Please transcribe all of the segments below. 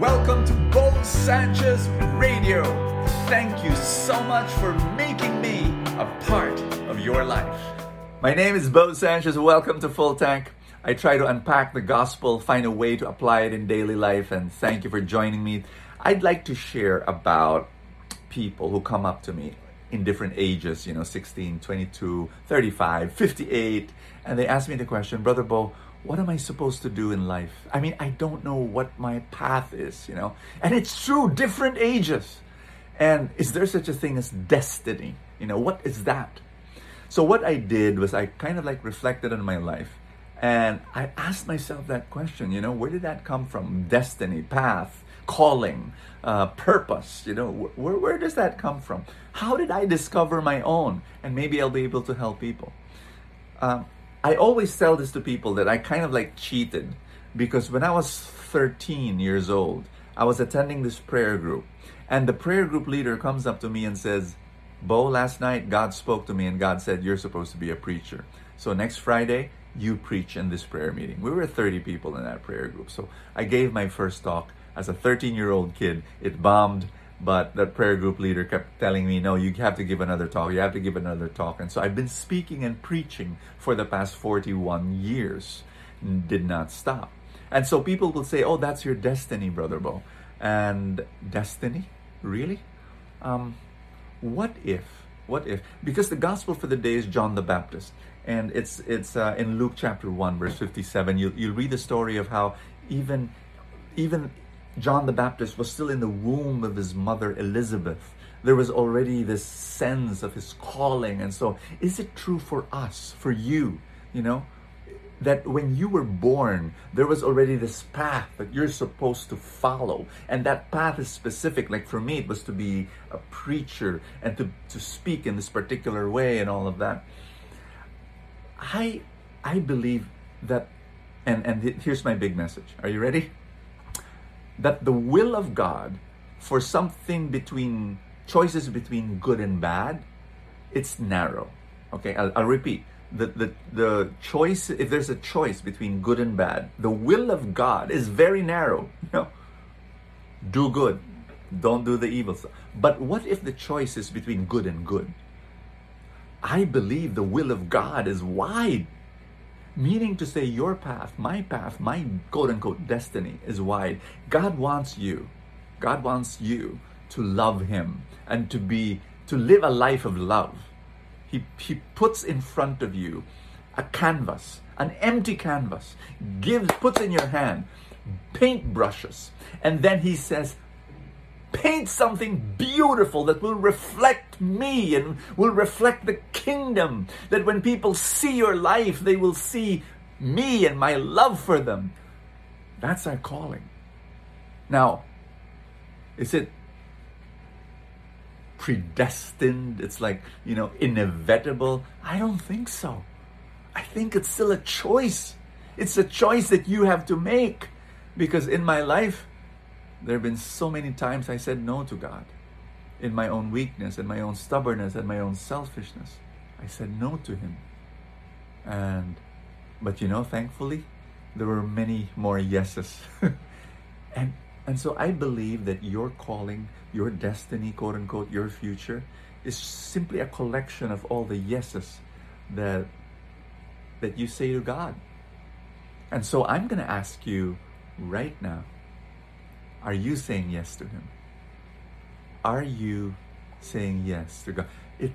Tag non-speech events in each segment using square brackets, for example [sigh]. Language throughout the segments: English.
Welcome to Bo Sanchez Radio. Thank you so much for making me a part of your life. My name is Bo Sanchez. Welcome to Full Tank. I try to unpack the gospel, find a way to apply it in daily life, and thank you for joining me. I'd like to share about people who come up to me in different ages, you know, 16, 22, 35, 58, and they ask me the question, Brother Bo, what am I supposed to do in life? I mean, I don't know what my path is, you know. And it's true, different ages. And is there such a thing as destiny? You know, what is that? So what I did was I kind of like reflected on my life and I asked myself that question, you know, where did that come from? Destiny, path, calling, uh, purpose, you know, where, where does that come from? How did I discover my own? And maybe I'll be able to help people. Um, I always tell this to people that I kind of like cheated because when I was 13 years old, I was attending this prayer group, and the prayer group leader comes up to me and says, Bo, last night God spoke to me and God said, You're supposed to be a preacher. So next Friday, you preach in this prayer meeting. We were 30 people in that prayer group. So I gave my first talk as a 13 year old kid. It bombed but that prayer group leader kept telling me, no, you have to give another talk, you have to give another talk. And so I've been speaking and preaching for the past 41 years, did not stop. And so people will say, oh, that's your destiny, Brother Bo. And destiny? Really? Um, what if? What if? Because the gospel for the day is John the Baptist. And it's it's uh, in Luke chapter 1, verse 57. You, you read the story of how even even John the Baptist was still in the womb of his mother Elizabeth. There was already this sense of his calling. And so, is it true for us, for you, you know, that when you were born, there was already this path that you're supposed to follow. And that path is specific. Like for me, it was to be a preacher and to, to speak in this particular way and all of that. I I believe that and, and here's my big message. Are you ready? That the will of God for something between choices between good and bad, it's narrow. Okay, I'll, I'll repeat. The, the, the choice, if there's a choice between good and bad, the will of God is very narrow. [laughs] You know, do good, don't do the evil stuff. But what if the choice is between good and good? I believe the will of God is wide Meaning to say, your path, my path, my quote unquote destiny is wide. God wants you, God wants you to love Him and to be, to live a life of love. He, he puts in front of you a canvas, an empty canvas, gives, puts in your hand paint brushes, and then He says, paint something beautiful that will reflect me and will reflect the kingdom. That when people see your life, they will see me and my love for them. That's our calling. Now, is it predestined? It's like, you know, inevitable? I don't think so. I think it's still a choice. It's a choice that you have to make. Because in my life, there have been so many times I said no to God in my own weakness and my own stubbornness and my own selfishness. I said no to Him. And, but you know, thankfully, there were many more yeses. [laughs] and, and so I believe that your calling, your destiny, quote unquote, your future, is simply a collection of all the yeses that, that you say to God. And so I'm going to ask you right now are you saying yes to Him? Are you saying yes to God? It,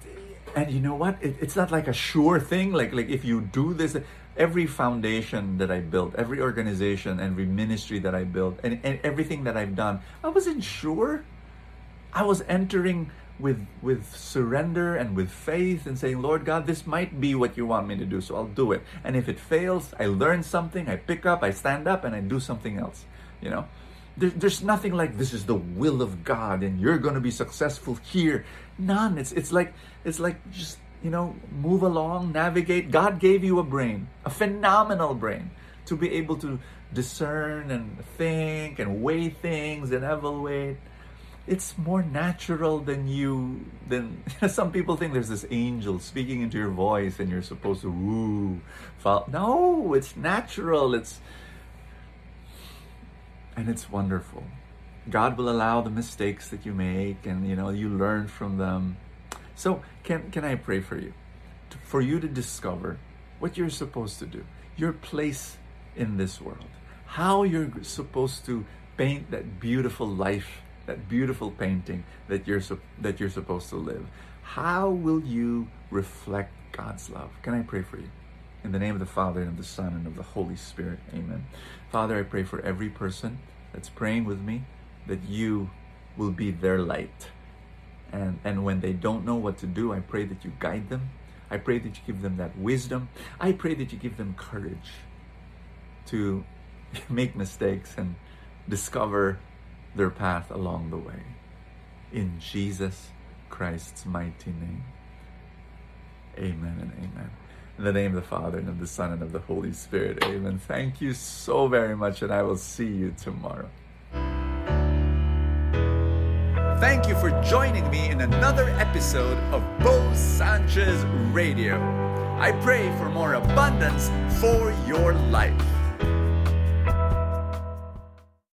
and you know what? It, it's not like a sure thing. Like like if you do this, every foundation that I built, every organization, every ministry that I built, and, and everything that I've done, I wasn't sure. I was entering with with surrender and with faith and saying, Lord God, this might be what you want me to do, so I'll do it. And if it fails, I learn something, I pick up, I stand up, and I do something else. You know. There, there's nothing like this is the will of God and you're going to be successful here. None. It's it's like it's like just you know move along, navigate. God gave you a brain, a phenomenal brain, to be able to discern and think and weigh things and evaluate. It's more natural than you than [laughs] some people think there's this angel speaking into your voice and you're supposed to woo. Fall No, it's natural. It's and it's wonderful. God will allow the mistakes that you make and you know you learn from them. So can can I pray for you? For you to discover what you're supposed to do, your place in this world, how you're supposed to paint that beautiful life, that beautiful painting that you're that you're supposed to live. How will you reflect God's love? Can I pray for you? In the name of the Father and of the Son and of the Holy Spirit. Amen. Father, I pray for every person that's praying with me that you will be their light. And, and when they don't know what to do, I pray that you guide them. I pray that you give them that wisdom. I pray that you give them courage to [laughs] make mistakes and discover their path along the way. In Jesus Christ's mighty name. Amen and amen. In the name of the Father and of the Son and of the Holy Spirit. Amen. Thank you so very much, and I will see you tomorrow. Thank you for joining me in another episode of Bo Sanchez Radio. I pray for more abundance for your life.